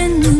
in